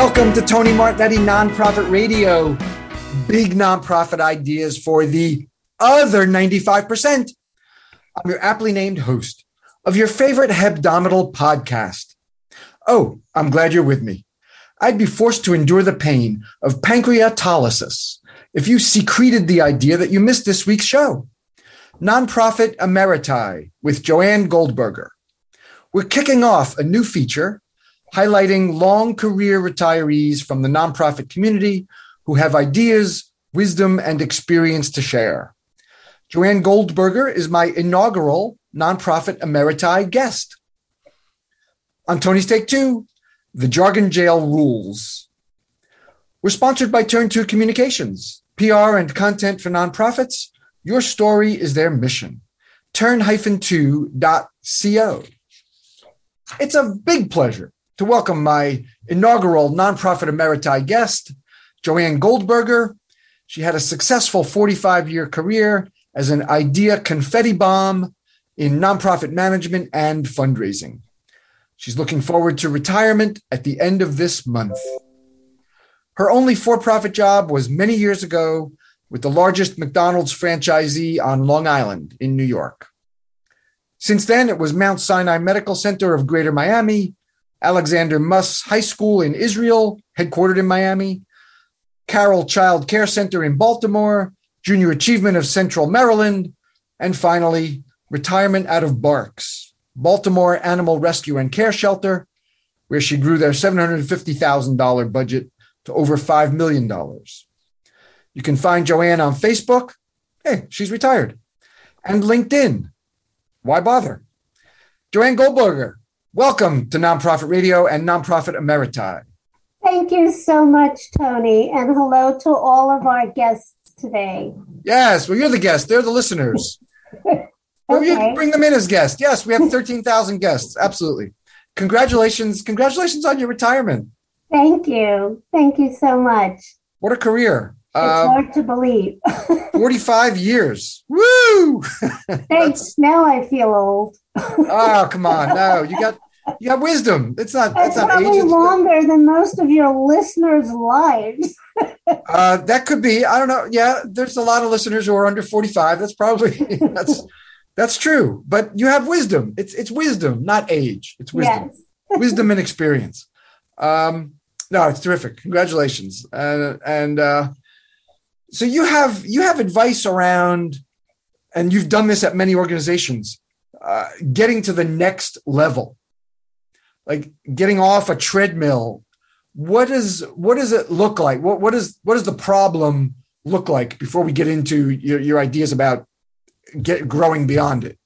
Welcome to Tony Martignetti Nonprofit Radio. Big nonprofit ideas for the other 95%. I'm your aptly named host of your favorite hebdomadal podcast. Oh, I'm glad you're with me. I'd be forced to endure the pain of pancreatolysis if you secreted the idea that you missed this week's show. Nonprofit Emeriti with Joanne Goldberger. We're kicking off a new feature highlighting long career retirees from the nonprofit community who have ideas, wisdom, and experience to share. Joanne Goldberger is my inaugural nonprofit emeriti guest. On Tony's Take Two, the Jargon Jail Rules. We're sponsored by Turn Two Communications, PR and content for nonprofits. Your story is their mission. Turn-2.co. It's a big pleasure to welcome my inaugural nonprofit emeriti guest, Joanne Goldberger. She had a successful 45 year career as an idea confetti bomb in nonprofit management and fundraising. She's looking forward to retirement at the end of this month. Her only for profit job was many years ago with the largest McDonald's franchisee on Long Island in New York. Since then, it was Mount Sinai Medical Center of Greater Miami Alexander Muss High School in Israel, headquartered in Miami, Carroll Child Care Center in Baltimore, Junior Achievement of Central Maryland, and finally, retirement out of BARCS, Baltimore Animal Rescue and Care Shelter, where she grew their $750,000 budget to over $5 million. You can find Joanne on Facebook. Hey, she's retired. And LinkedIn. Why bother? Joanne Goldberger, Welcome to Nonprofit Radio and Nonprofit Emeriti. Thank you so much, Tony, and hello to all of our guests today. Yes, well, you're the guest. They're the listeners. okay. Well, you bring them in as guests. Yes, we have 13,000 guests. Absolutely. Congratulations. Congratulations on your retirement. Thank you. Thank you so much. What a career. It's um, hard to believe. 45 years. Woo! Thanks. now I feel old. Oh, come on. No, you got you got wisdom. It's not That's not probably longer than most of your listeners' lives. uh, that could be. I don't know. Yeah, there's a lot of listeners who are under 45. That's probably that's that's true. But you have wisdom. It's it's wisdom, not age. It's wisdom. Yes. wisdom and experience. Um, no, it's terrific. Congratulations. Uh, and uh, so you have you have advice around, and you've done this at many organizations, uh, getting to the next level, like getting off a treadmill. What is what does it look like? What what is what does the problem look like before we get into your, your ideas about get growing beyond it?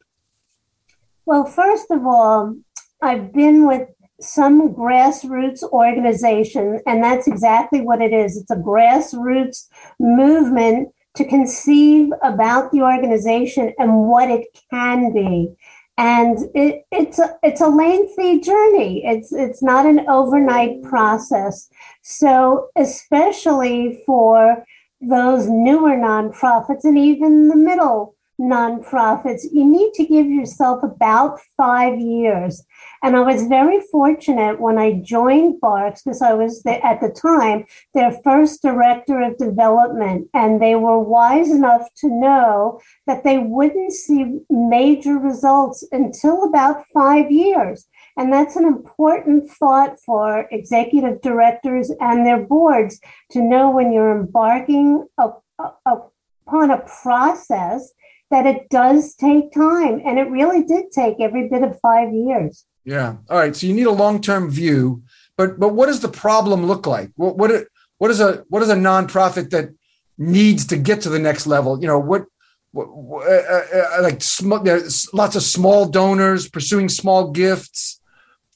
Well, first of all, I've been with some grassroots organization, and that's exactly what it is. It's a grassroots movement to conceive about the organization and what it can be. And it, it's a, it's a lengthy journey. It's it's not an overnight process. So especially for those newer nonprofits and even the middle nonprofits, you need to give yourself about five years. And I was very fortunate when I joined BARCS because I was the, at the time their first director of development. And they were wise enough to know that they wouldn't see major results until about five years. And that's an important thought for executive directors and their boards to know when you're embarking upon a process that it does take time. And it really did take every bit of five years. Yeah. All right. So you need a long-term view, but but what does the problem look like? What what what is a what is a nonprofit that needs to get to the next level? You know what. what uh, uh, uh like sm- there's lots of small donors pursuing small gifts.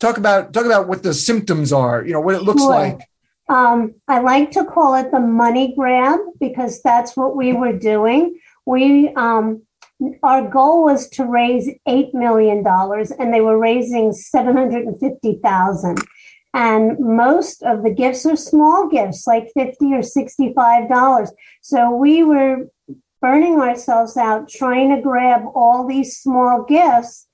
Talk about talk about what the symptoms are. You know what it looks sure. like. Um, I like to call it the money grab because that's what we were doing. We um, our goal was to raise $8 million and they were raising 750,000. And most of the gifts are small gifts, like 50 or $65. So we were burning ourselves out trying to grab all these small gifts.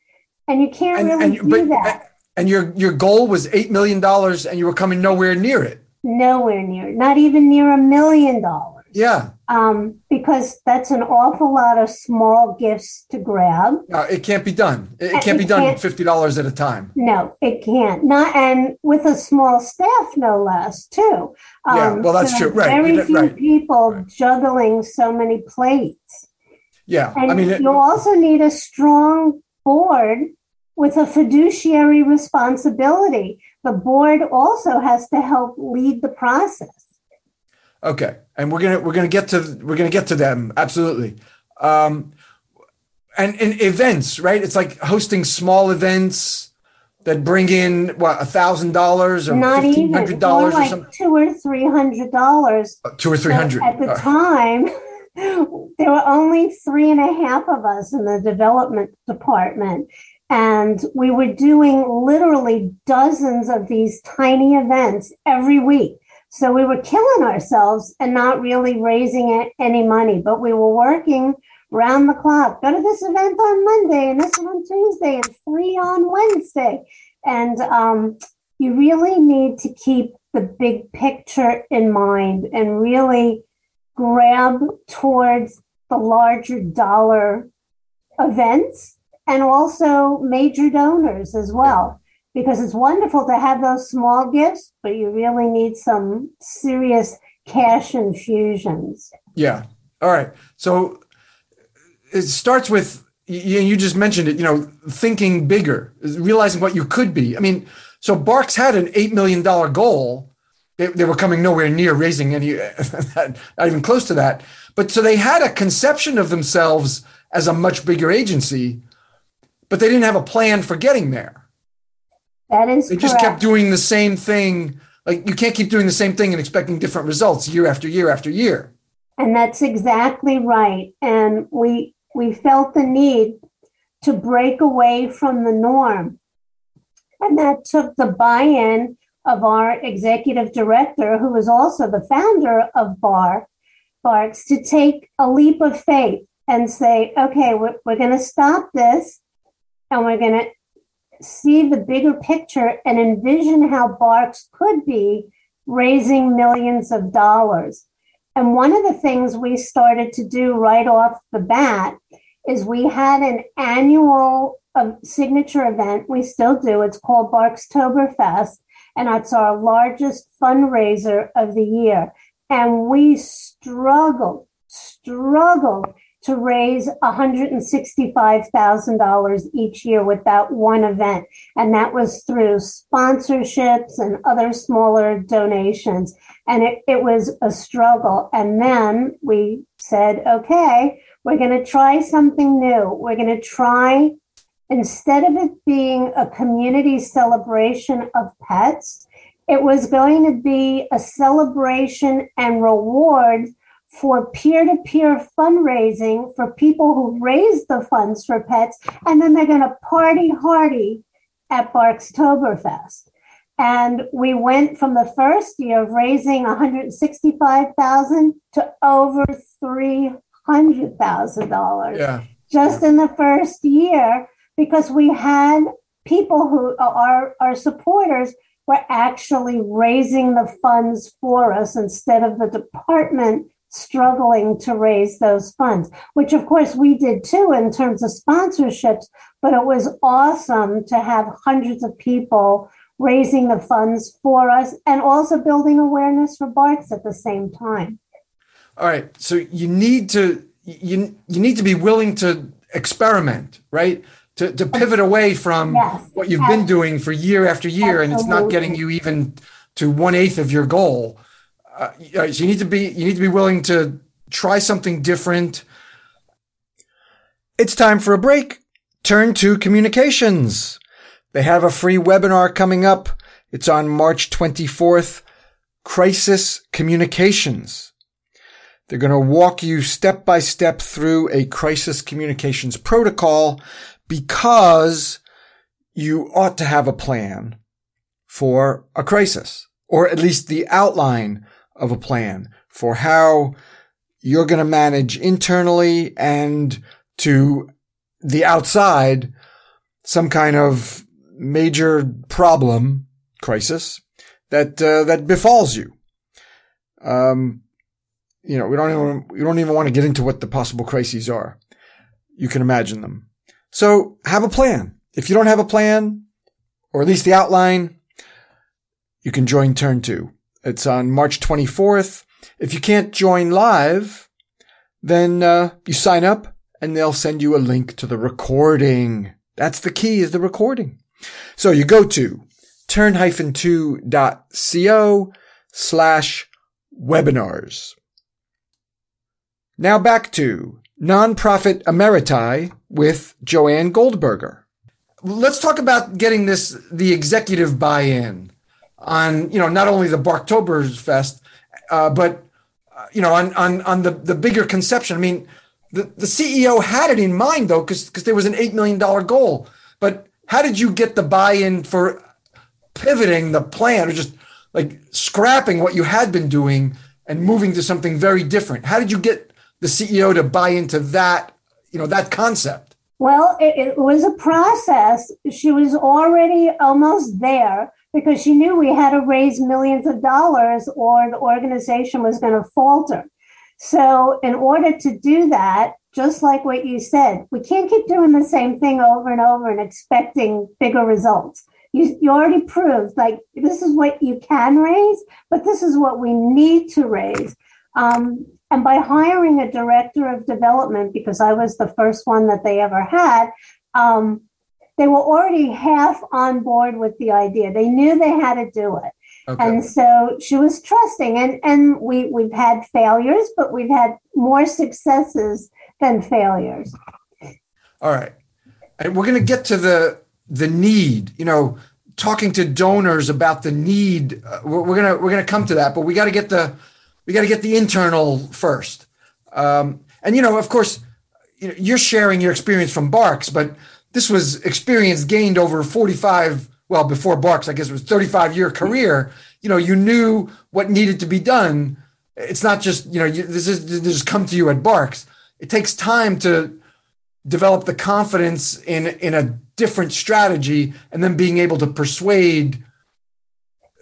And you can't and, really and, do but, that. And your, your goal was $8 million and you were coming nowhere near it. nowhere near, not even near a million dollars. Yeah. Um, because that's an awful lot of small gifts to grab. Uh, it can't be done. It, it can't be done can't- fifty dollars at a time. No, it can't. Not and with a small staff, no less, too. Um, Yeah, well, that's so true. Right, Very few right, people right. juggling so many plates. Yeah. And I mean, it, you also need a strong board with a fiduciary responsibility. The board also has to help lead the process. Okay, and we're gonna we're gonna get to we're gonna get to them absolutely. Um, and in events, right? It's like hosting small events that bring in what a thousand dollars or fifteen hundred dollars or like something, two or three hundred dollars. Uh, two or three hundred. At the Uh, time, there were only three and a half of us in the development department. And we were doing literally dozens of these tiny events every week. So we were killing ourselves and not really raising any money, but we were working round the clock. Go to this event on Monday and this one on Tuesday and three on Wednesday. And um, you really need to keep the big picture in mind and really grab towards the larger dollar events and also major donors as well because it's wonderful to have those small gifts but you really need some serious cash infusions Yeah. All right. So it starts with you, just mentioned it. You know, thinking bigger, realizing what you could be. I mean, so BARCS had an eight million dollar goal. They, they were coming nowhere near raising any, not even close to that. But so they had a conception of themselves as a much bigger agency, but they didn't have a plan for getting there. That is They just kept doing the same thing. Like you can't keep doing the same thing and expecting different results year after year after year. And that's exactly right. And we we felt the need to break away from the norm. And that took the buy-in of our executive director, who was also the founder of Bar BARCS, to take a leap of faith and say, okay, we're, we're going to stop this and we're going to see the bigger picture and envision how BARCS could be raising millions of dollars. And one of the things we started to do right off the bat is we had an annual uh, signature event. We still do. It's called Barkstoberfest, and it's our largest fundraiser of the year. And we struggled, struggled to raise $165,000 each year with that one event. And that was through sponsorships and other smaller donations and it, it was a struggle. And then we said, okay, we're going to try something new. We're going to try, instead of it being a community celebration of pets, it was going to be a celebration and reward for peer to peer fundraising for people who raise the funds for pets. And then they're going to party hardy at Barkstoberfest. And we went from the first year of raising 165,000 to over $300,000 Yeah. just in the first year because we had people who are our supporters were actually raising the funds for us instead of the department struggling to raise those funds, which of course we did too in terms of sponsorships, but it was awesome to have hundreds of people raising the funds for us and also building awareness for BARCS at the same time. All right. So you need to you you need to be willing to experiment, right? To to pivot away from Yes. what you've been doing for year after year, and it's not getting you even to one eighth of your goal. Uh, you need to be you need to be willing to try something different. It's time for a break. Turn Two communications. They have a free webinar coming up. It's on March 24th. Crisis Communications. They're going to walk you step by step through a crisis communications protocol because you ought to have a plan for a crisis or at least the outline of a plan for how you're going to manage internally and to the outside some kind of major problem crisis that uh, that befalls you. Um, you know, we don't even we don't even want to get into what the possible crises are. You can imagine them. So have a plan. If you don't have a plan, or at least the outline, you can join turn two. It's on March 24th. If you can't join live, then uh, you sign up and they'll send you a link to the recording. That's the key is the recording. So you go to turn-2.co slash webinars. Now back to Nonprofit Emeriti with Joanne Goldberger. Let's talk about getting this, the executive buy-in on, you know, not only the Barktoberfest, uh, but, uh, you know, on, on, on the, the bigger conception. I mean, the, the CEO had it in mind though, because because there was an $8 million goal. But how did you get the buy-in for pivoting the plan or just like scrapping what you had been doing and moving to something very different? How did you get the CEO to buy into that, you know, that concept? Well, it, it was a process. She was already almost there because she knew we had to raise millions of dollars or the organization was going to falter. So, in order to do that, just like what you said, we can't keep doing the same thing over and over and expecting bigger results. You, you already proved like this is what you can raise, but this is what we need to raise. Um, and by hiring a director of development, because I was the first one that they ever had, um, they were already half on board with the idea. They knew they had to do it. Okay. And so she was trusting, and and we we've had failures, but we've had more successes than failures. All right, and we're going to get to the the need. You know, talking to donors about the need. Uh, we're, we're, gonna we're gonna come to that, but we got to get the we got to get the internal first. Um, and you know, of course, you know, you're sharing your experience from BARCS, but this was experience gained over 45 well, before BARCS, I guess it was 35 year career, you know, you knew what needed to be done. It's not just, you know, you, this is this come to you at BARCS. It takes time to develop the confidence in in a different strategy and then being able to persuade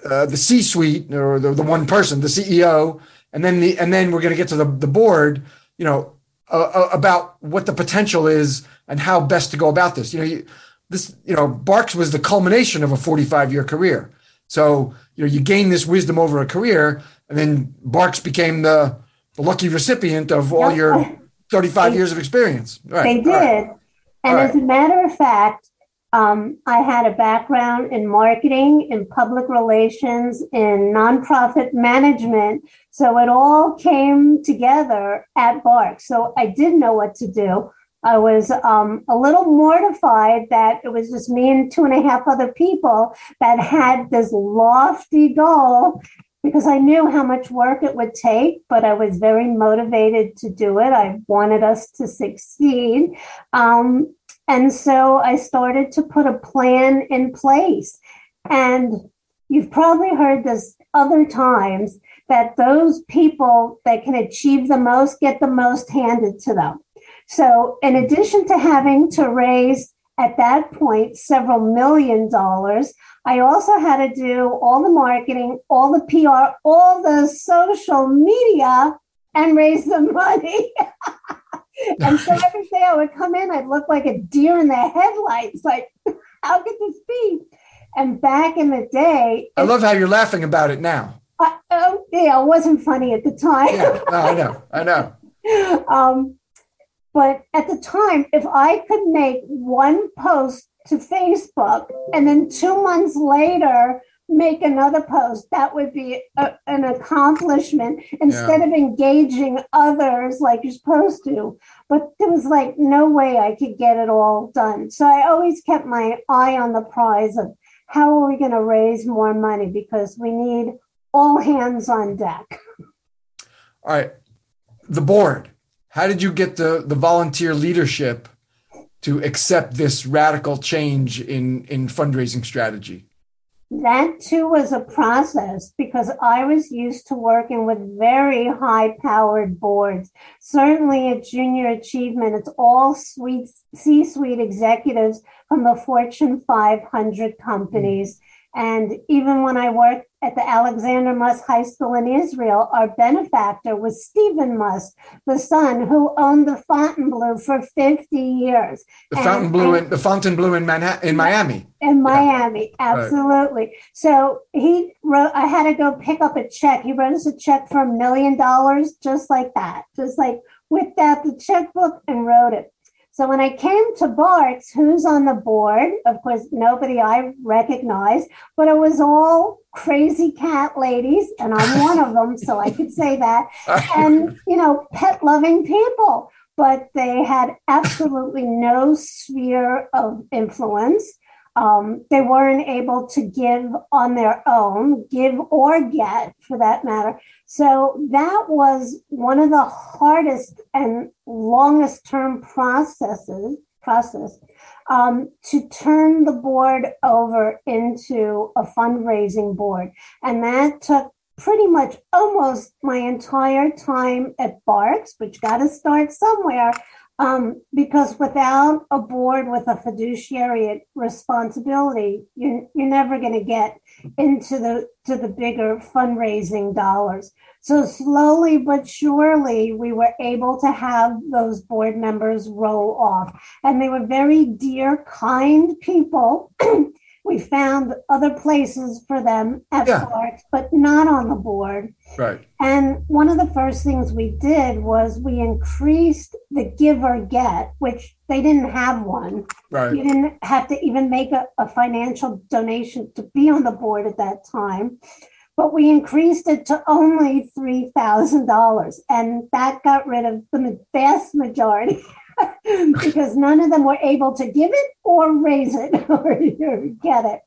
uh, the C-suite or the, the one person, the CEO, and then the and then we're going to get to the, the board, you know, uh, about what the potential is and how best to go about this. You know, this, you know, BARCS was the culmination of a 45 year career. So, you know, you gain this wisdom over a career, and then BARCS became the, the lucky recipient of all your 35 they, years of experience. Right. They did. Right. And as a matter of fact, um, I had a background in marketing, in public relations, in nonprofit management. So it all came together at BARCS. So I did know what to do. I was um, a little mortified that it was just me and two and a half other people that had this lofty goal because I knew how much work it would take, but I was very motivated to do it. I wanted us to succeed. Um, and so I started to put a plan in place. And you've probably heard this other times that those people that can achieve the most get the most handed to them. So, in addition to having to raise at that point several million dollars, I also had to do all the marketing, all the PR, all the social media, and raise the money. and so every day I would come in, I'd look like a deer in the headlights. Like, how could this be? And back in the day, I love how you're laughing about it now. I, oh, yeah, it wasn't funny at the time. yeah, no, I know, I know. um, but at the time, if I could make one post to Facebook and then two months later make another post, that would be a, an accomplishment instead yeah. of engaging others like you're supposed to. But there was like no way I could get it all done. So I always kept my eye on the prize of how are we going to raise more money because we need all hands on deck. All right. The board how did you get the the volunteer leadership to accept this radical change in in fundraising strategy? That too was a process because I was used to working with very high powered boards. Certainly at Junior Achievement, it's all C suite executives from the Fortune 500 companies. And even when I worked at the Alexander Muss High School in Israel, our benefactor was Stephen Muss, the son who owned the Fontainebleau for 50 years. The and, Fontainebleau in the Fontainebleau in Manhattan in Miami. In Miami, yeah. absolutely. Right. So he wrote I had to go pick up a check. He wrote us a check for a million dollars just like that. Just like whipped out the checkbook and wrote it. So when I came to Bart's, who's on the board? Of course, nobody I recognized, but it was all crazy cat ladies, and I'm one of them, so I could say that. And, you know, pet loving people, but they had absolutely no sphere of influence. Um, they weren't able to give on their own, give or get for that matter. So that was one of the hardest and longest term processes process um, to turn the board over into a fundraising board. And that took pretty much almost my entire time at Bart's, which got to start somewhere. Um, because without a board with a fiduciary responsibility, you're, you're never going to get into the to the bigger fundraising dollars. So slowly but surely, we were able to have those board members roll off, and they were very dear, kind people. we found other places for them at yeah. Bart's, but not on the board. Right. And one of the first things we did was we increased the give or get, which they didn't have one. Right. You didn't have to even make a, a financial donation to be on the board at that time. But we increased it to only $3,000. And that got rid of the vast majority because none of them were able to give it or raise it or get it.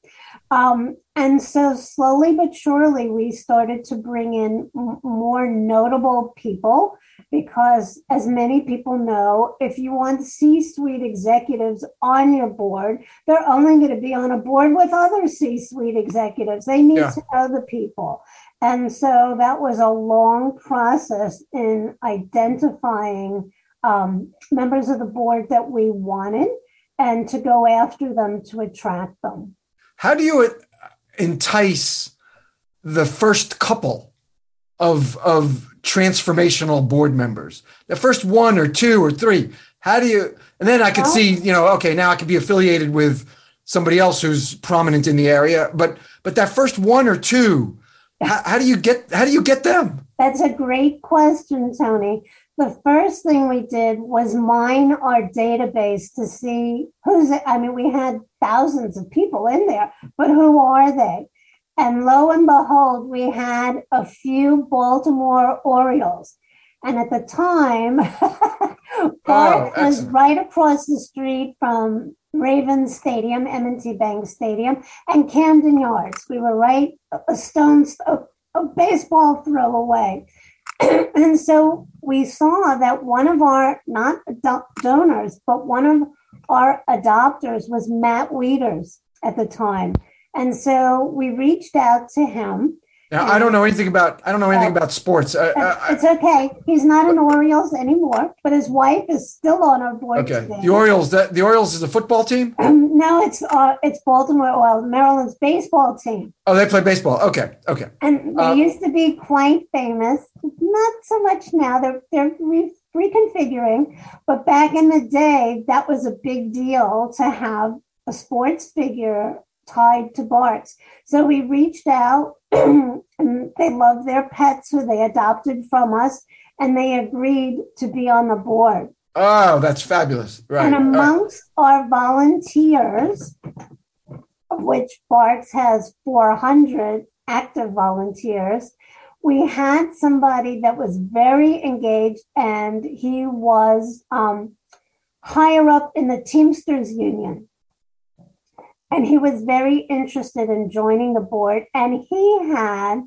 Um, and so slowly but surely, we started to bring in more notable people because, as many people know, if you want C suite executives on your board, they're only going to be on a board with other C suite executives. They need yeah. to know the people. And so that was a long process in identifying um, members of the board that we wanted and to go after them to attract them. How do you entice the first couple of, of transformational board members? The first one or two or three? How do you, and then I could well, see, you know, okay, now I could be affiliated with somebody else who's prominent in the area, but, but that first one or two, how, how do you get, how do you get them? That's a great question, Tony the first thing we did was mine our database to see who's i mean we had thousands of people in there but who are they and lo and behold we had a few baltimore orioles and at the time Bart oh, was right across the street from Ravens Stadium, M&T Bank Stadium, and Camden Yards. We were right a stone's a, a baseball throw away. and so we saw that one of our not donors, but one of our adopters was Matt Wieters at the time. And so we reached out to him now, I don't know anything about I don't know anything about sports. Uh, it's okay. He's not an Orioles anymore, but his wife is still on our board. Okay, today. the Orioles. That the Orioles is a football team. Um, no, it's uh, it's Baltimore. Well, Maryland's baseball team. Oh, they play baseball. Okay, okay. And they uh, used to be quite famous. Not so much now. They're they're re- reconfiguring, but back in the day, that was a big deal to have a sports figure tied to Bart's. So we reached out they love their pets who they adopted from us and they agreed to be on the board. Oh, that's fabulous. Right. And amongst right. our volunteers, of which Bart's has 400 active volunteers, we had somebody that was very engaged and he was um, higher up in the Teamsters Union and he was very interested in joining the board. And he had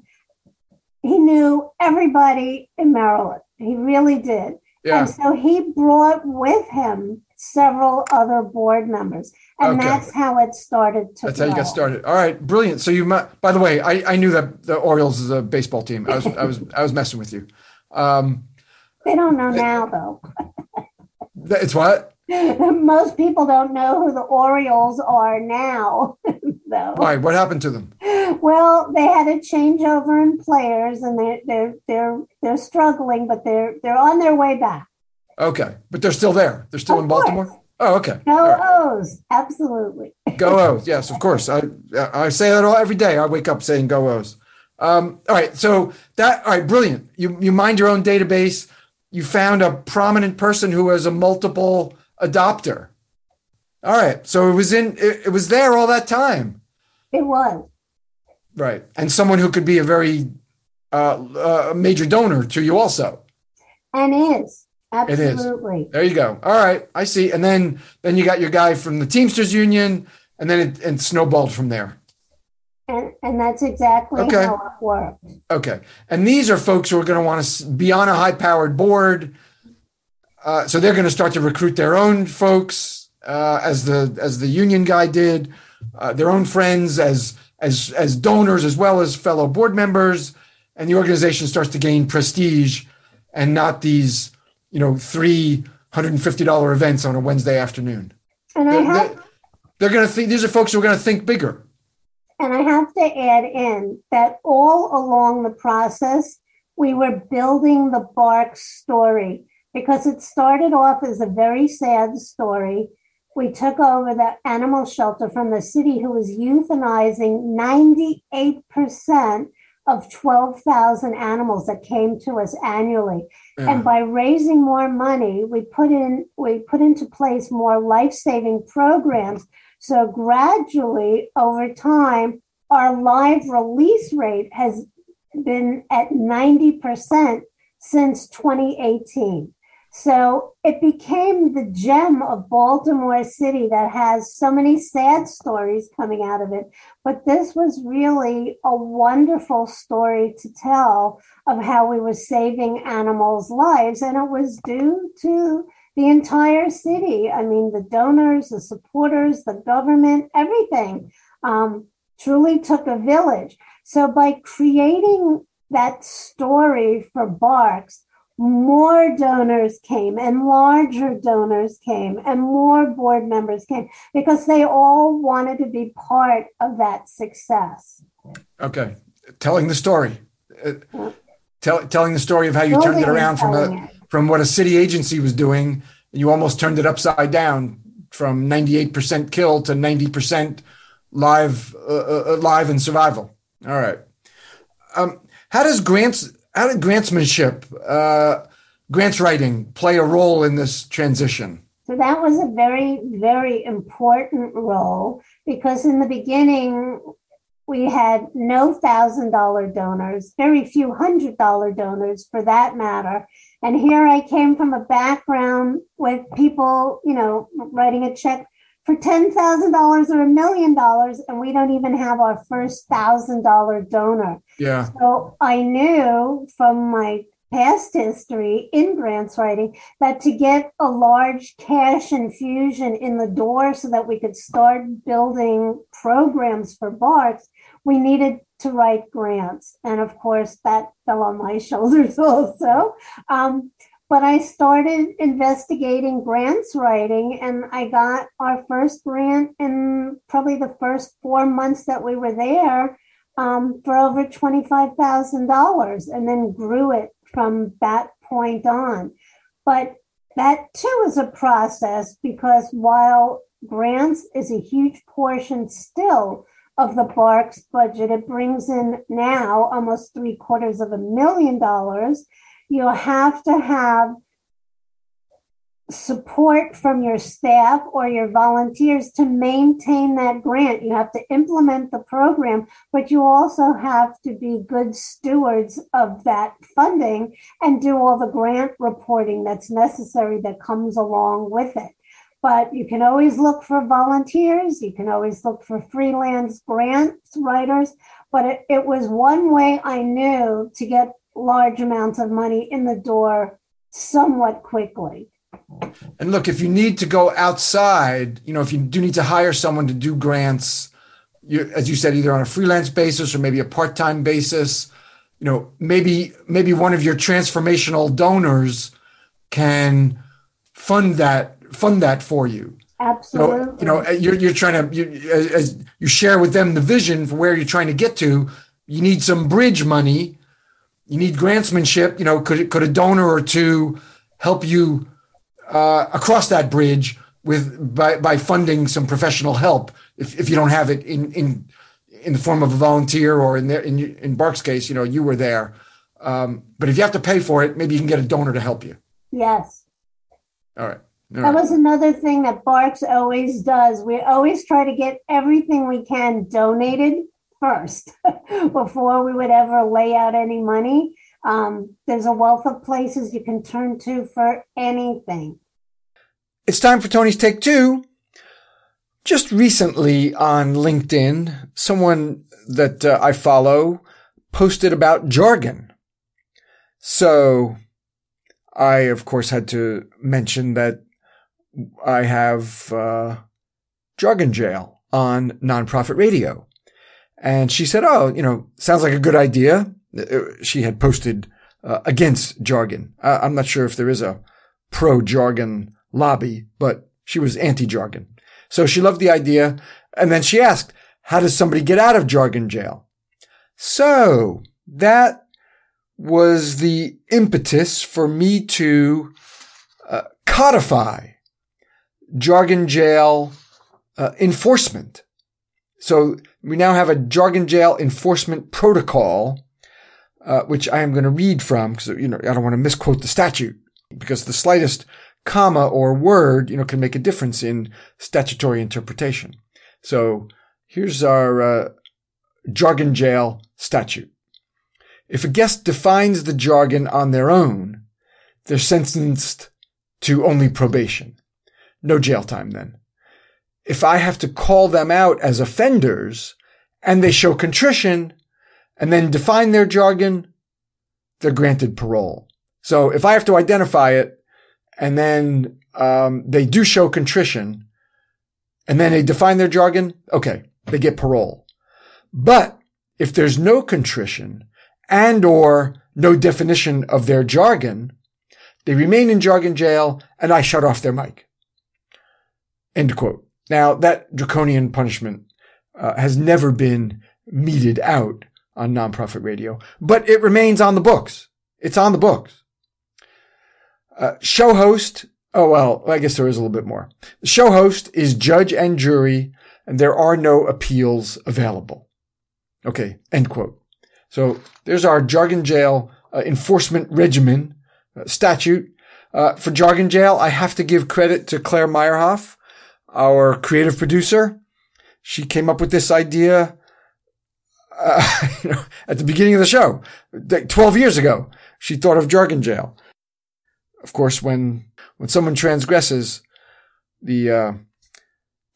he knew everybody in maryland. He really did. Yeah. and so he brought with him several other board members. And okay. that's how it started to that's grow. how you got started. All right brilliant. So you might by the way i, I knew that the orioles is a baseball team. I was i was i was messing with you. Um, they don't know now though. It's what most people don't know who the Orioles are now. though. Why? What happened to them? Well, they had a changeover in players, and they're they're they're they're struggling, but they're they're on their way back. Okay, but they're still there. They're still Of in Baltimore. course. Oh, okay. Go right. O's, absolutely. Go O's. Yes, of course. I I say that all every day. I wake up saying go O's. Um, all right. So that all right, brilliant. You you mind your own database. You found a prominent person who has a multiple adopter. All right. So it was in it, it was there all that time. It was. Right. And someone who could be a very uh, uh, major donor to you also. And is. It is. Absolutely. There you go. All right, I see. And then then you got your guy from the Teamsters Union, and then it and snowballed from there. And and that's exactly Okay. how it worked. Okay, and these are folks who are going to want to be on a high-powered board. Uh, so they're going to start to recruit their own folks, uh, as the as the union guy did, uh, their own friends as as as donors as well as fellow board members, and the organization starts to gain prestige, and not these you know three hundred and fifty dollar events on a Wednesday afternoon. And I They're, have they're- they're going to think these are folks who are going to think bigger. And I have to add in that all along the process, we were building the Bark story because it started off as a very sad story. We took over the animal shelter from the city who was euthanizing 98% of 12,000 animals that came to us annually. Yeah. And by raising more money, we put in we put into place more life-saving programs. So gradually over time, our live release rate has been at 90% since 2018. So it became the gem of Baltimore City that has so many sad stories coming out of it. But this was really a wonderful story to tell of how we were saving animals' lives. And it was due to the entire city. I mean, the donors, the supporters, the government, everything um, truly took a village. So by creating that story for BARCS, more donors came and larger donors came and more board members came because they all wanted to be part of that success. Okay, telling the story, uh, tell, telling the story of how you Building turned it around from a, it. from what a city agency was doing, and you almost turned it upside down from ninety eight percent kill to ninety percent live, uh, uh, live and survival. All right. Um, how does grants, how did grantsmanship, uh, grants writing play a role in this transition? So that was a very, very important role because in the beginning, we had no thousand dollar donors, very few hundred dollar donors for that matter. And here I came from a background with people, you know, writing a check for $10,000 or a million dollars, and we don't even have our first thousand dollar donor. Yeah. So I knew from my past history in grants writing that to get a large cash infusion in the door so that we could start building programs for BARTs, we needed to write grants. And of course, that fell on my shoulders also. Um, but I started investigating grants writing, and I got our first grant in probably the first four months that we were there um, for over $25,000 and then grew it from that point on. But that too is a process because while grants is a huge portion still of the BARCS budget, it brings in now almost three quarters of a million dollars. You have to have support from your staff or your volunteers to maintain that grant. You have to implement the program, but you also have to be good stewards of that funding and do all the grant reporting that's necessary that comes along with it. But you can always look for volunteers. You can always look for freelance grants writers. But it, it was one way I knew to get large amounts of money in the door somewhat quickly. And look, if you need to go outside, you know, if you do need to hire someone to do grants, you, as you said, either on a freelance basis or maybe a part-time basis, you know, maybe maybe one of your transformational donors can fund that fund that for you. Absolutely. You know, you know you're, you're trying to, you, as you share with them the vision for where you're trying to get to, you need some bridge money. You need grantsmanship. You know, could, could a donor or two help you uh, across that bridge with by, by funding some professional help if, if you don't have it in, in in the form of a volunteer or in there in in Bark's case, you know, you were there. Um, but if you have to pay for it, maybe you can get a donor to help you. Yes. All right. All That right. was another thing that BARCS always does. We always try to get everything we can donated first before we would ever lay out any money. Um, there's a wealth of places you can turn to for anything. It's time for Tony's Take Two. Just recently on LinkedIn, someone that uh, I follow posted about jargon. So I, of course, had to mention that I have uh, Jargon Jail on nonprofit radio. And she said, Oh, you know, sounds like a good idea. Uh, She had posted uh, against jargon. I'm not sure if there is a pro jargon lobby, but she was anti jargon. So she loved the idea. And then she asked, How does somebody get out of jargon jail? So that was the impetus for me to uh, codify jargon jail uh, enforcement. So we now have a jargon jail enforcement protocol, uh, which I am going to read from because you know I don't want to misquote the statute because the slightest comma or word you know can make a difference in statutory interpretation. So here's our uh, jargon jail statute. If a guest defines the jargon on their own, they're sentenced to only probation. No jail time then. If I have to call them out as offenders and they show contrition and then define their jargon, they're granted parole. So if I have to identify it and then um, they do show contrition and then they define their jargon, okay, they get parole. But if there's no contrition and or no definition of their jargon, they remain in jargon jail and I shut off their mic. End quote. Now that draconian punishment uh, has never been meted out on nonprofit radio, but it remains on the books. It's on the books. Uh, show host. Oh, well, I guess there is a little bit more. The show host is judge and jury and there are no appeals available. Okay. End quote. So there's our jargon jail uh, enforcement regimen uh, statute. Uh, for jargon jail, I have to give credit to Claire Meyerhoff, our creative producer. She came up with this idea uh, you know, at the beginning of the show, like 12 years ago. She thought of jargon jail. Of course, when when someone transgresses the uh,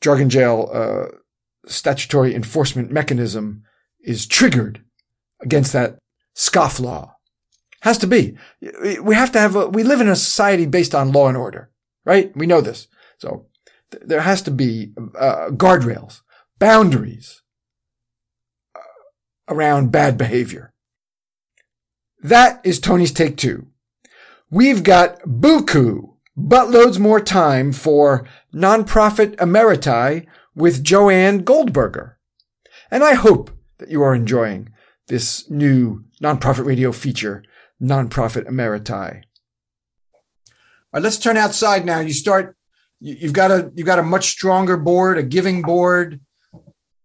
jargon jail uh, statutory enforcement mechanism is triggered against that scofflaw. Has to be. We have to have a, we live in a society based on law and order, right? We know this. So there has to be uh, guardrails, boundaries uh, around bad behavior. That is Tony's take two. We've got buku, buttloads more time for nonprofit emeriti with Joanne Goldberger. And I hope that you are enjoying this new nonprofit radio feature, Nonprofit Emeriti. All right, let's turn outside now. You start. You- You've got a you've got a much stronger board, a giving board.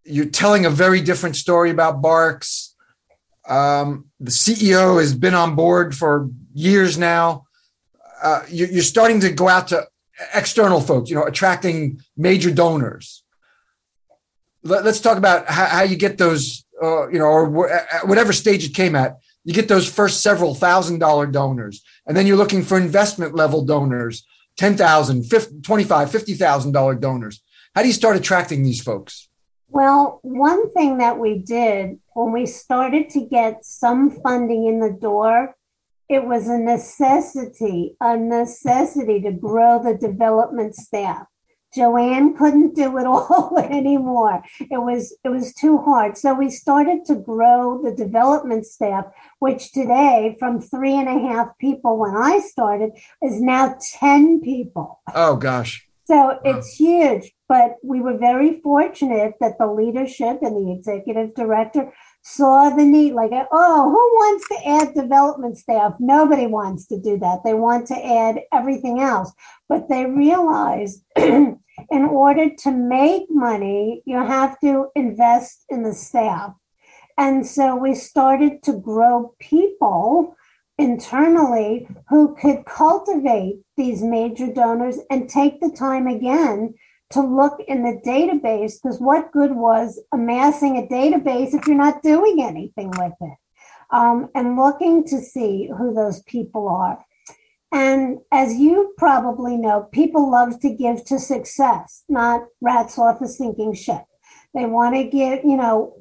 You're telling a very different story about BARCS. Um, the CEO has been on board for years now. Uh, you- you're starting to go out to external folks. You know, attracting major donors. Let, us talk about how, you get those. Uh, you know, or at whatever stage it came at, you get those first several thousand dollar donors and then you're looking for investment level donors 10,000 50, 25 50,000 dollar donors how do you start attracting these folks Well, one thing that we did when we started to get some funding in the door, it was a necessity, a necessity to grow the development staff. Joanne couldn't do it all anymore. It was it was too hard. So we started to grow the development staff, which today, from three and a half people when I started, is now 10 people. oh gosh So it's huge, but we were very fortunate that the leadership and the executive director saw the need like, oh, who wants to add development staff? Nobody wants to do that. They want to add everything else. But they realized in order to make money, you have to invest in the staff. And so we started to grow people internally who could cultivate these major donors and take the time again to look in the database because what good was amassing a database if you're not doing anything with it? Um, and looking to see who those people are. And as you probably know people love to give to success not rats off a sinking ship. They want to give you know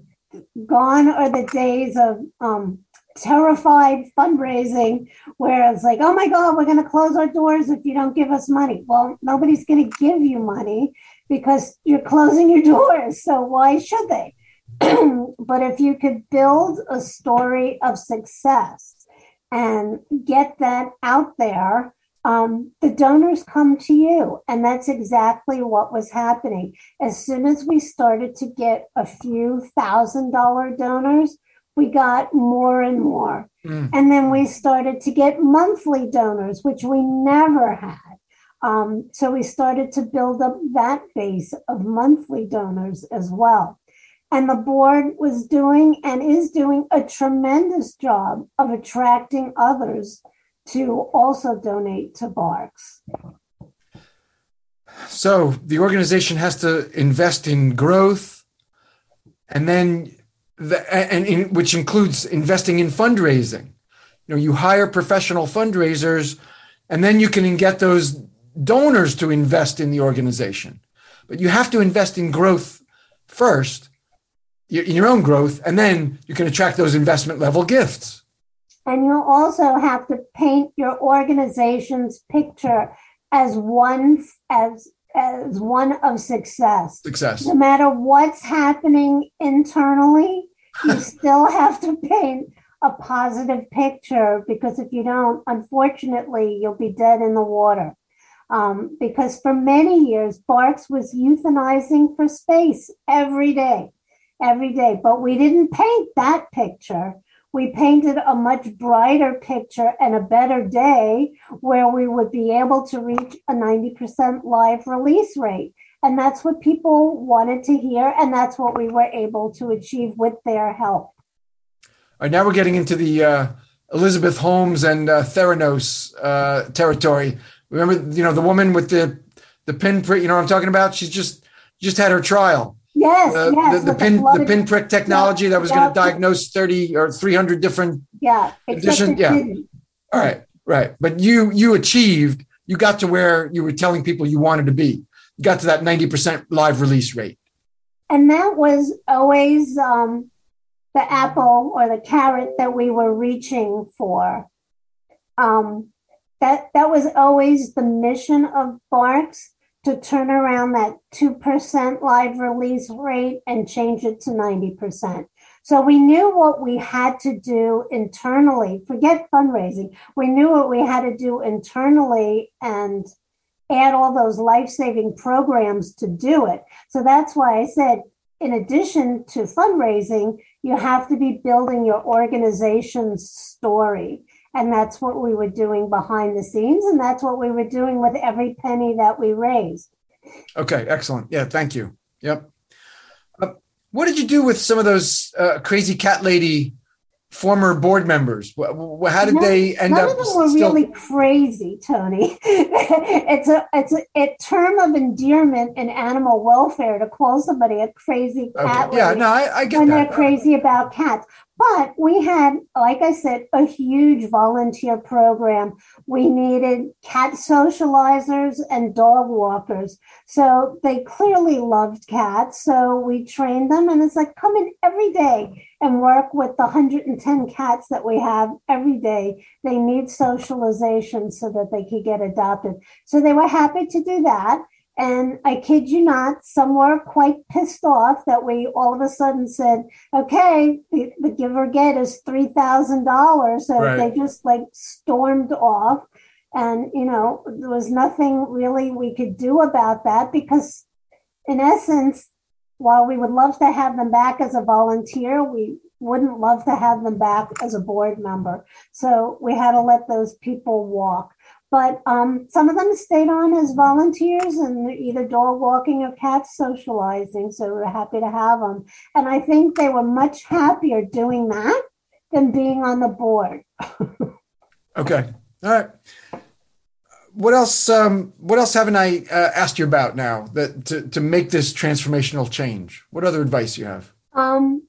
gone are the days of um, terrified fundraising where it's like, oh my God, we're going to close our doors if you don't give us money. Well, nobody's going to give you money because you're closing your doors. So why should they? but if you could build a story of success and get that out there, um, the donors come to you. And that's exactly what was happening. As soon as we started to get a few thousand dollar donors, we got more and more. Mm. And then we started to get monthly donors, which we never had. Um, so we started to build up that base of monthly donors as well. And the board was doing and is doing a tremendous job of attracting others to also donate to BARCS. So the organization has to invest in growth and then the, and in, which includes investing in fundraising. You know, you hire professional fundraisers, and then you can get those donors to invest in the organization. But you have to invest in growth first, in your own growth, and then you can attract those investment level gifts. And you also have to paint your organization's picture as one as as one of success. Success. No matter what's happening internally, you still have to paint a positive picture because if you don't, unfortunately, you'll be dead in the water. Um, because for many years, BARCS was euthanizing for space every day, every day. But we didn't paint that picture. We painted a much brighter picture and a better day where we would be able to reach a 90% live release rate. And that's what people wanted to hear. And that's what we were able to achieve with their help. All right, now we're getting into the uh, Elizabeth Holmes and uh, Theranos uh, territory. Remember, you know, the woman with the the pinprick. You know what I'm talking about? She's just just had her trial. Yes, yes. The, the pin the, the pinprick technology yeah, that was yeah. going to diagnose 30 or 300 different yeah conditions. Yeah. All right, right. But you you achieved. You got to where you were telling people you wanted to be You got to that 90% live release rate. And that was always um, the apple or the carrot that we were reaching for. Um, that, that was always the mission of BARCS to turn around that 2% live release rate and change it to 90%. So we knew what we had to do internally. Forget fundraising. We knew what we had to do internally and add all those life saving programs to do it. So that's why I said, in addition to fundraising, you have to be building your organization's story. And that's what we were doing behind the scenes. And that's what we were doing with every penny that we raised. Okay, excellent. Yeah, thank you. Yep. Uh, what did you do with some of those uh, crazy cat lady former board members? How did they end none up? None of them were still... really crazy, Tony. it's a it's a, a, term of endearment in animal welfare to call somebody a crazy cat. Okay. Yeah, no, I, I get when that. they're crazy about cats. But we had, like I said, a huge volunteer program. We needed cat socializers and dog walkers. So they clearly loved cats. So we trained them, and it's like, come in every day and work with the 110 cats that we have every day. They need socialization so that they could get adopted. So they were happy to do that. And I kid you not, some were quite pissed off that we all of a sudden said, okay, the, the give or get is $3,000. So right. they just like stormed off. And, you know, there was nothing really we could do about that because, in essence, while we would love to have them back as a volunteer, we wouldn't love to have them back as a board member. So we had to let those people walk. But um, some of them stayed on as volunteers and either dog walking or cat socializing. So we're happy to have them. And I think they were much happier doing that than being on the board. okay. All right. What else? Um, what else haven't I uh, asked you about now that to, to make this transformational change? What other advice you have? Um,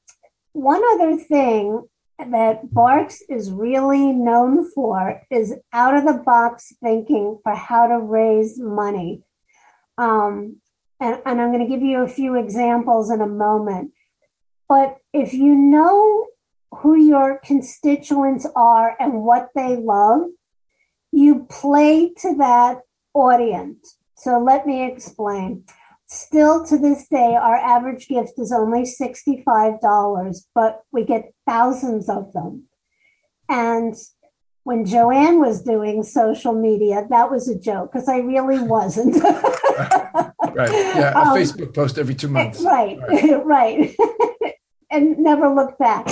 one other thing that BARCS is really known for is out of the box thinking for how to raise money. Um, and, and I'm going to give you a few examples in a moment. But if you know who your constituents are and what they love, you play to that audience. So let me explain. Still to this day, our average gift is only $65, but we get thousands of them. And when Joanne was doing social media, that was a joke because I really wasn't. right. Yeah. A um, Facebook post every two months. Right. Right. right. and never looked back.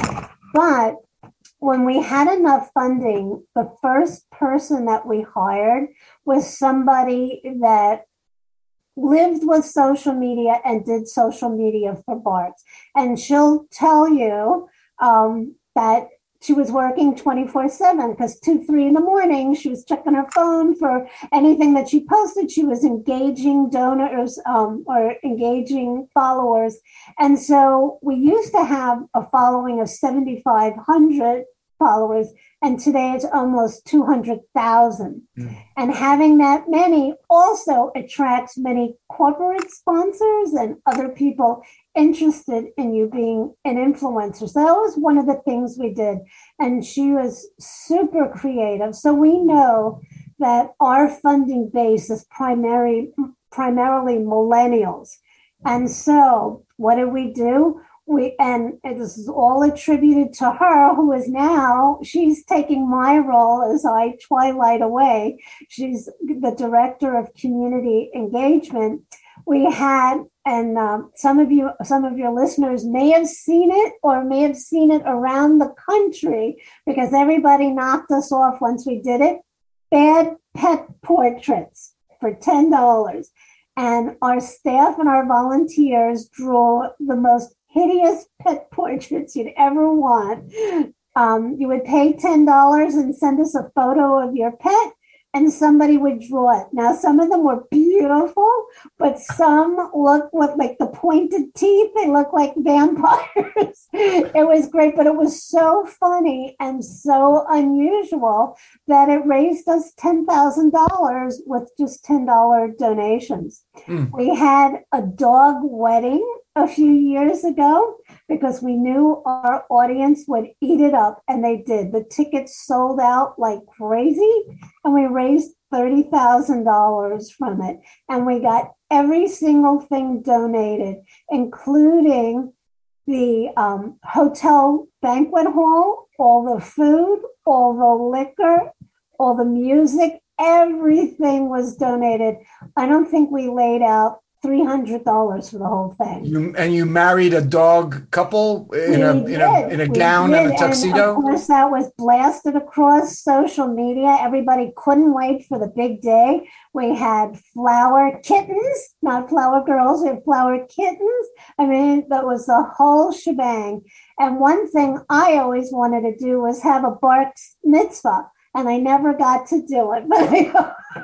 But when we had enough funding, the first person that we hired was somebody that lived with social media and did social media for BARCS. And she'll tell you um, that she was working 24 7 because 2 3 in the morning she was checking her phone for anything that she posted she was engaging donors um, or engaging followers and so we used to have a following of 7500 followers, and today it's almost 200,000. Mm. And having that many also attracts many corporate sponsors and other people interested in you being an influencer. So that was one of the things we did. And she was super creative. So we know that our funding base is primary, primarily millennials. And so what did we do? We and this is all attributed to her who is now she's taking my role as i twilight away. She's the director of community engagement. We had and um, some of you some of your listeners may have seen it or may have seen it around the country because everybody knocked us off once we did it. Bad pet portraits for $10 and our staff and our volunteers draw the most hideous pet portraits you'd ever want. Um, you would pay $10 and send us a photo of your pet, and somebody would draw it. Now, some of them were beautiful, but some look with like the pointed teeth. They look like vampires. it was great, but it was so funny and so unusual that it raised us $10,000 with just $10 donations. Mm. We had a dog wedding a few years ago because we knew our audience would eat it up, and they did. The tickets sold out like crazy, and we raised $30,000 from it. And we got every single thing donated, including the um, hotel banquet hall, all the food, all the liquor, all the music, everything was donated. I don't think we laid out three hundred dollars for the whole thing. You, and you married a dog couple in a in a in a gown did. and a tuxedo. And of course, that was blasted across social media. Everybody couldn't wait for the big day. We had flower kittens, not flower girls. We had flower kittens. I mean, that was the whole shebang. And one thing I always wanted to do was have a Barks mitzvah and I never got to do it, but I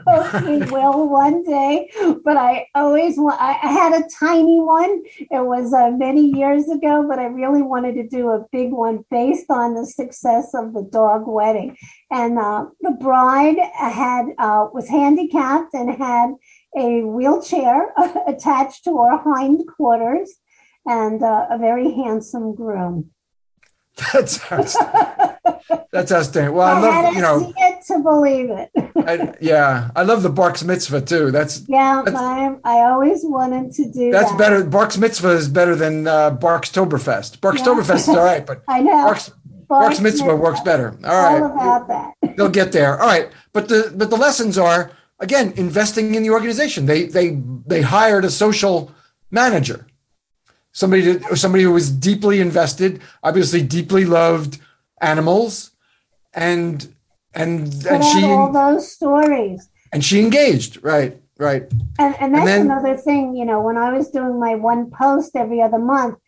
hope we will one day. But I always want, I had a tiny one. It was uh, many years ago, but I really wanted to do a big one based on the success of the dog wedding. And uh, the bride had, uh, was handicapped and had a wheelchair attached to her hindquarters and uh, a very handsome groom. That's that's outstanding. Well, I, I love you know to believe it. I, yeah, I love the Barks Mitzvah too. That's yeah. That's, I I always wanted to do. That's that. better. Barks Mitzvah is better than uh, Barks Toberfest. Barks yeah. Toberfest is all right, but I know Barks Barks mitzvah works better. All right. All about that. They'll get there. All right. But the but the lessons are again investing in the organization. They they they hired a social manager, somebody to, somebody who was deeply invested, obviously deeply loved animals, and and and she all those stories. and she engaged. Right. Right. And, and that's then- another thing, you know, when I was doing my one post every other month,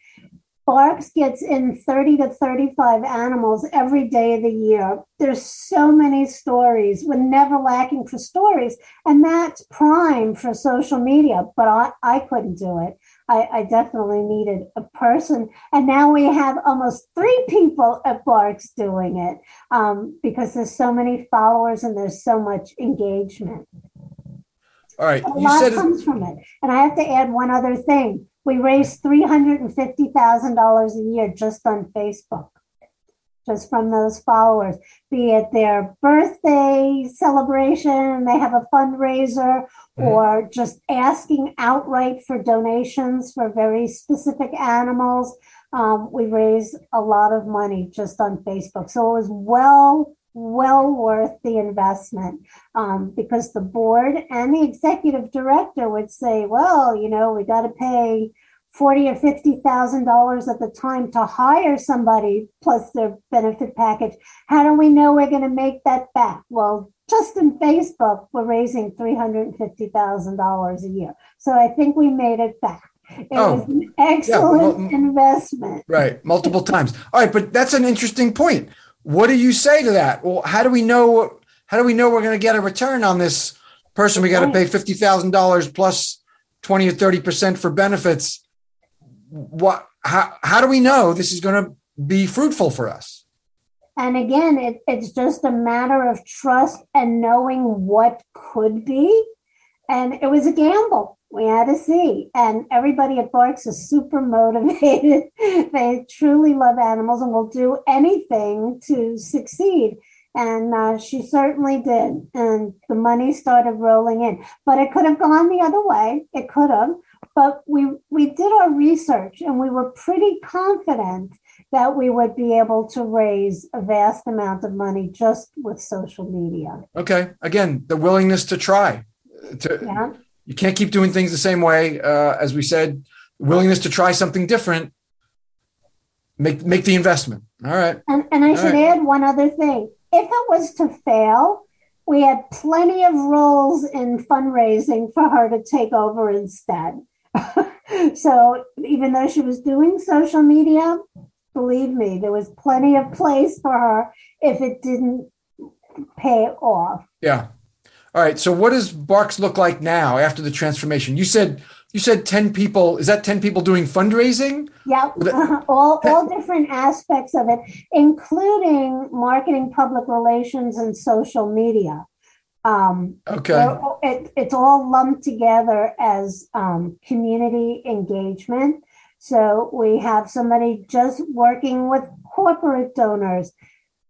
BARCS gets in 30 to 35 animals every day of the year. There's so many stories. We're never lacking for stories. And that's prime for social media, but I, I couldn't do it. I, I definitely needed a person. And now we have almost three people at BARCS doing it um, because there's so many followers and there's so much engagement All right. a You lot comes from it. And I have to add one other thing. We raise three hundred and fifty thousand dollars a year just on Facebook, just from those followers. Be it their birthday celebration, they have a fundraiser, Mhm. or just asking outright for donations for very specific animals. Um, we raise a lot of money just on Facebook, so it was well well worth the investment um, because the board and the executive director would say, well, you know, we got to pay forty or fifty thousand dollars at the time to hire somebody plus their benefit package. How do we know we're going to make that back? Well, just in Facebook, we're raising three hundred and fifty thousand dollars a year, so I think we made it back. It Oh, was an excellent well, investment. Right, multiple times. All right, but that's an interesting point. What do you say to that? Well, how do we know? How do we know we're going to get a return on this person? We got to pay fifty thousand dollars plus twenty or thirty percent for benefits. What? How? How do we know this is going to be fruitful for us? And again, it, it's just a matter of trust and knowing what could be. And it was a gamble. We had to see. And everybody at BARCS is super motivated. they truly love animals and will do anything to succeed. And uh, she certainly did. And the money started rolling in. But it could have gone the other way. It could have. But we, we did our research and we were pretty confident that we would be able to raise a vast amount of money just with social media. Okay, again, the willingness to try. To, Yeah. You can't keep doing things the same way. Uh, as we said, willingness to try something different. Make make the investment. All right. And, and I All should right. add one other thing. If it was to fail, we had plenty of roles in fundraising for her to take over instead. so even though she was doing social media, believe me, there was plenty of place for her if it didn't pay off. Yeah. All right. So what does BARCS look like now after the transformation? You said you said 10 people. Is that 10 people doing fundraising? Yep, Well, that- all all different aspects of it, including marketing, public relations, and social media. Um, Okay. it, it's all lumped together as um, community engagement. So we have somebody just working with corporate donors,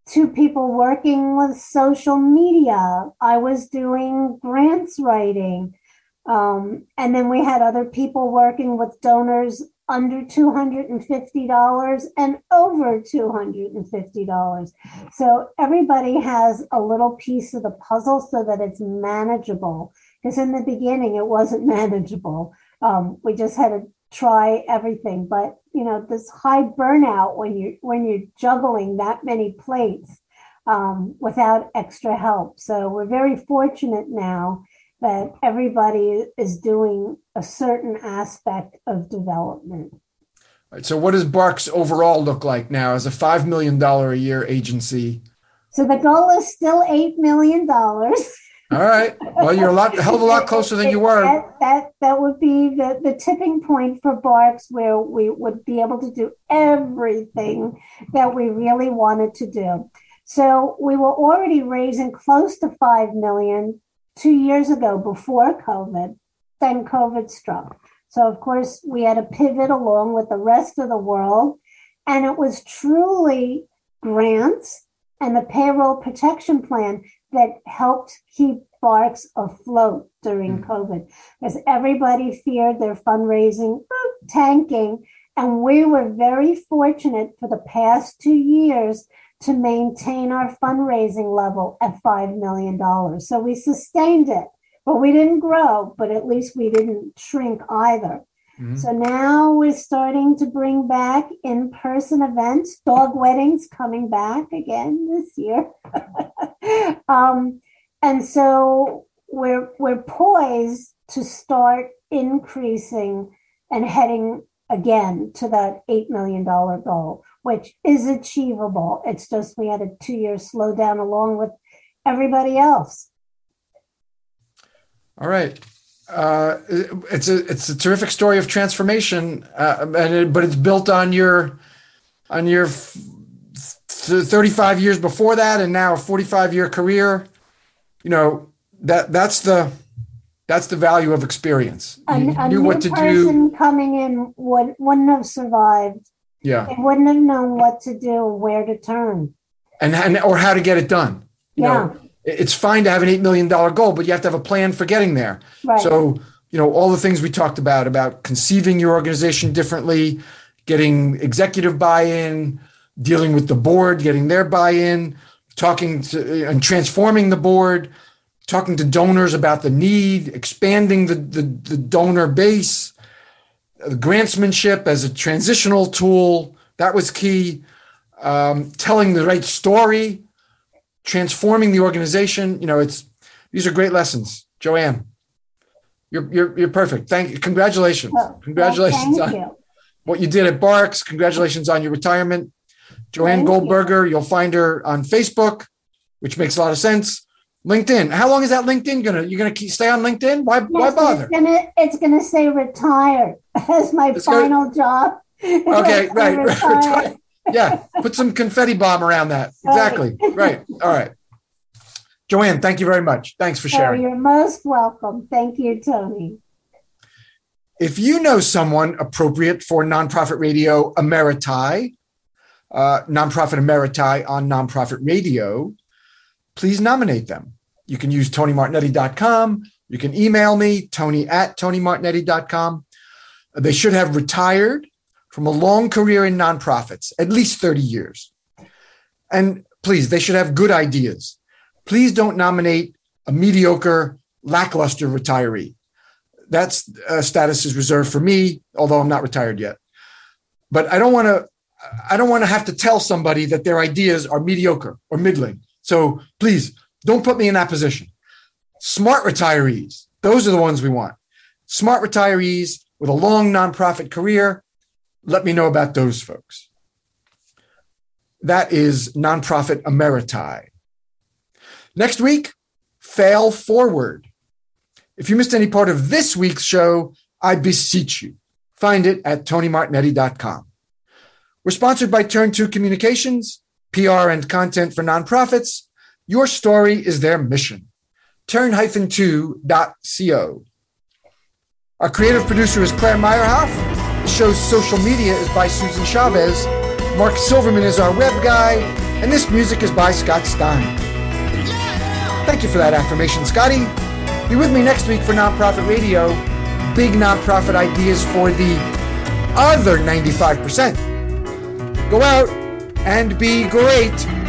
two people working with social media. I was doing grants writing. Um, and then we had other people working with donors under $250 and over $250. So everybody has a little piece of the puzzle so that it's manageable. Because in the beginning, it wasn't manageable. Um, we just had to try everything. But you know, this high burnout when you when you're juggling that many plates um, without extra help. So we're very fortunate now that everybody is doing a certain aspect of development. All right, so what does BARCS overall look like now as a $5 million a year agency? So the goal is still $8 million. All right. Well, you're a lot, hell of a lot closer than you were. That, that, that would be the, the tipping point for BARCS where we would be able to do everything that we really wanted to do. So we were already raising close to 5 million two years ago before COVID. Then COVID struck. So, of course, we had to pivot along with the rest of the world. And it was truly grants and the payroll protection plan that helped keep BARCS afloat during Mm. COVID because everybody feared their fundraising tanking. And we were very fortunate for the past two years to maintain our fundraising level at $5 million. So we sustained it, but we didn't grow, but at least we didn't shrink either. Mm-hmm. So now we're starting to bring back in person events, dog weddings coming back again this year. um, and so we're, we're poised to start increasing and heading again to that $8 million goal which is achievable. It's just we had a two year slowdown along with everybody else. All right. Uh, it's a it's a terrific story of transformation, uh, and it, but it's built on your on your 35 years before that, and now a 45 year career. You know that that's the that's the value of experience. You a, a knew what to do. Coming in would wouldn't have survived yeah. They wouldn't have known what to do, where to turn. And, and or how to get it done. You yeah. Know, it's fine to have an $8 million goal, but you have to have a plan for getting there. Right. So, you know, all the things we talked about, about conceiving your organization differently, getting executive buy-in, dealing with the board, getting their buy-in, talking to and transforming the board, talking to donors about the need, expanding the, the, the donor base, grantsmanship as a transitional tool that was key. Um, telling the right story transforming the organization you know it's these are great lessons. Joanne you're you're, you're perfect. Thank you. Congratulations. Well, congratulations well, on you. what you did at BARCS. Congratulations on your retirement. Joanne thank goldberger you. you'll find her on facebook which makes a lot of sense LinkedIn. How long is that LinkedIn gonna? You're gonna keep, stay on LinkedIn? Why? Yes, why bother? It's gonna, it's gonna say retired as my it's final gonna, job. Okay, right. Yeah, put some confetti bomb around that. Exactly. right. All right. Joanne, thank you very much. Thanks for sharing. Oh, you're most welcome. Thank you, Tony. If you know someone appropriate for nonprofit radio emeriti, uh, nonprofit emeriti on nonprofit radio, please nominate them. You can use tonymartignetti.com. You can email me, tony at tonymartignetti.com. They should have retired from a long career in nonprofits, at least 30 years. And please, they should have good ideas. Please don't nominate a mediocre, lackluster retiree. That uh, status is reserved for me, although I'm not retired yet. But I don't want to. I don't want to have to tell somebody that their ideas are mediocre or middling. So please don't put me in that position. Smart retirees, those are the ones we want. Smart retirees with a long nonprofit career. Let me know about those folks. That is nonprofit emeriti. Next week, fail forward. If you missed any part of this week's show, I beseech you, find it at tonymartignetti.com. We're sponsored by Turn Two Communications PR and content for nonprofits. Your story is their mission. Turn-2.co. Our creative producer is Claire Meyerhoff. The show's social media is by Susan Chavez. Mark Silverman is our web guy. And this music is by Scott Stein. Thank you for that affirmation, Scotty. Be with me next week for Nonprofit Radio. Big nonprofit ideas for the other 95%. Go out and be great.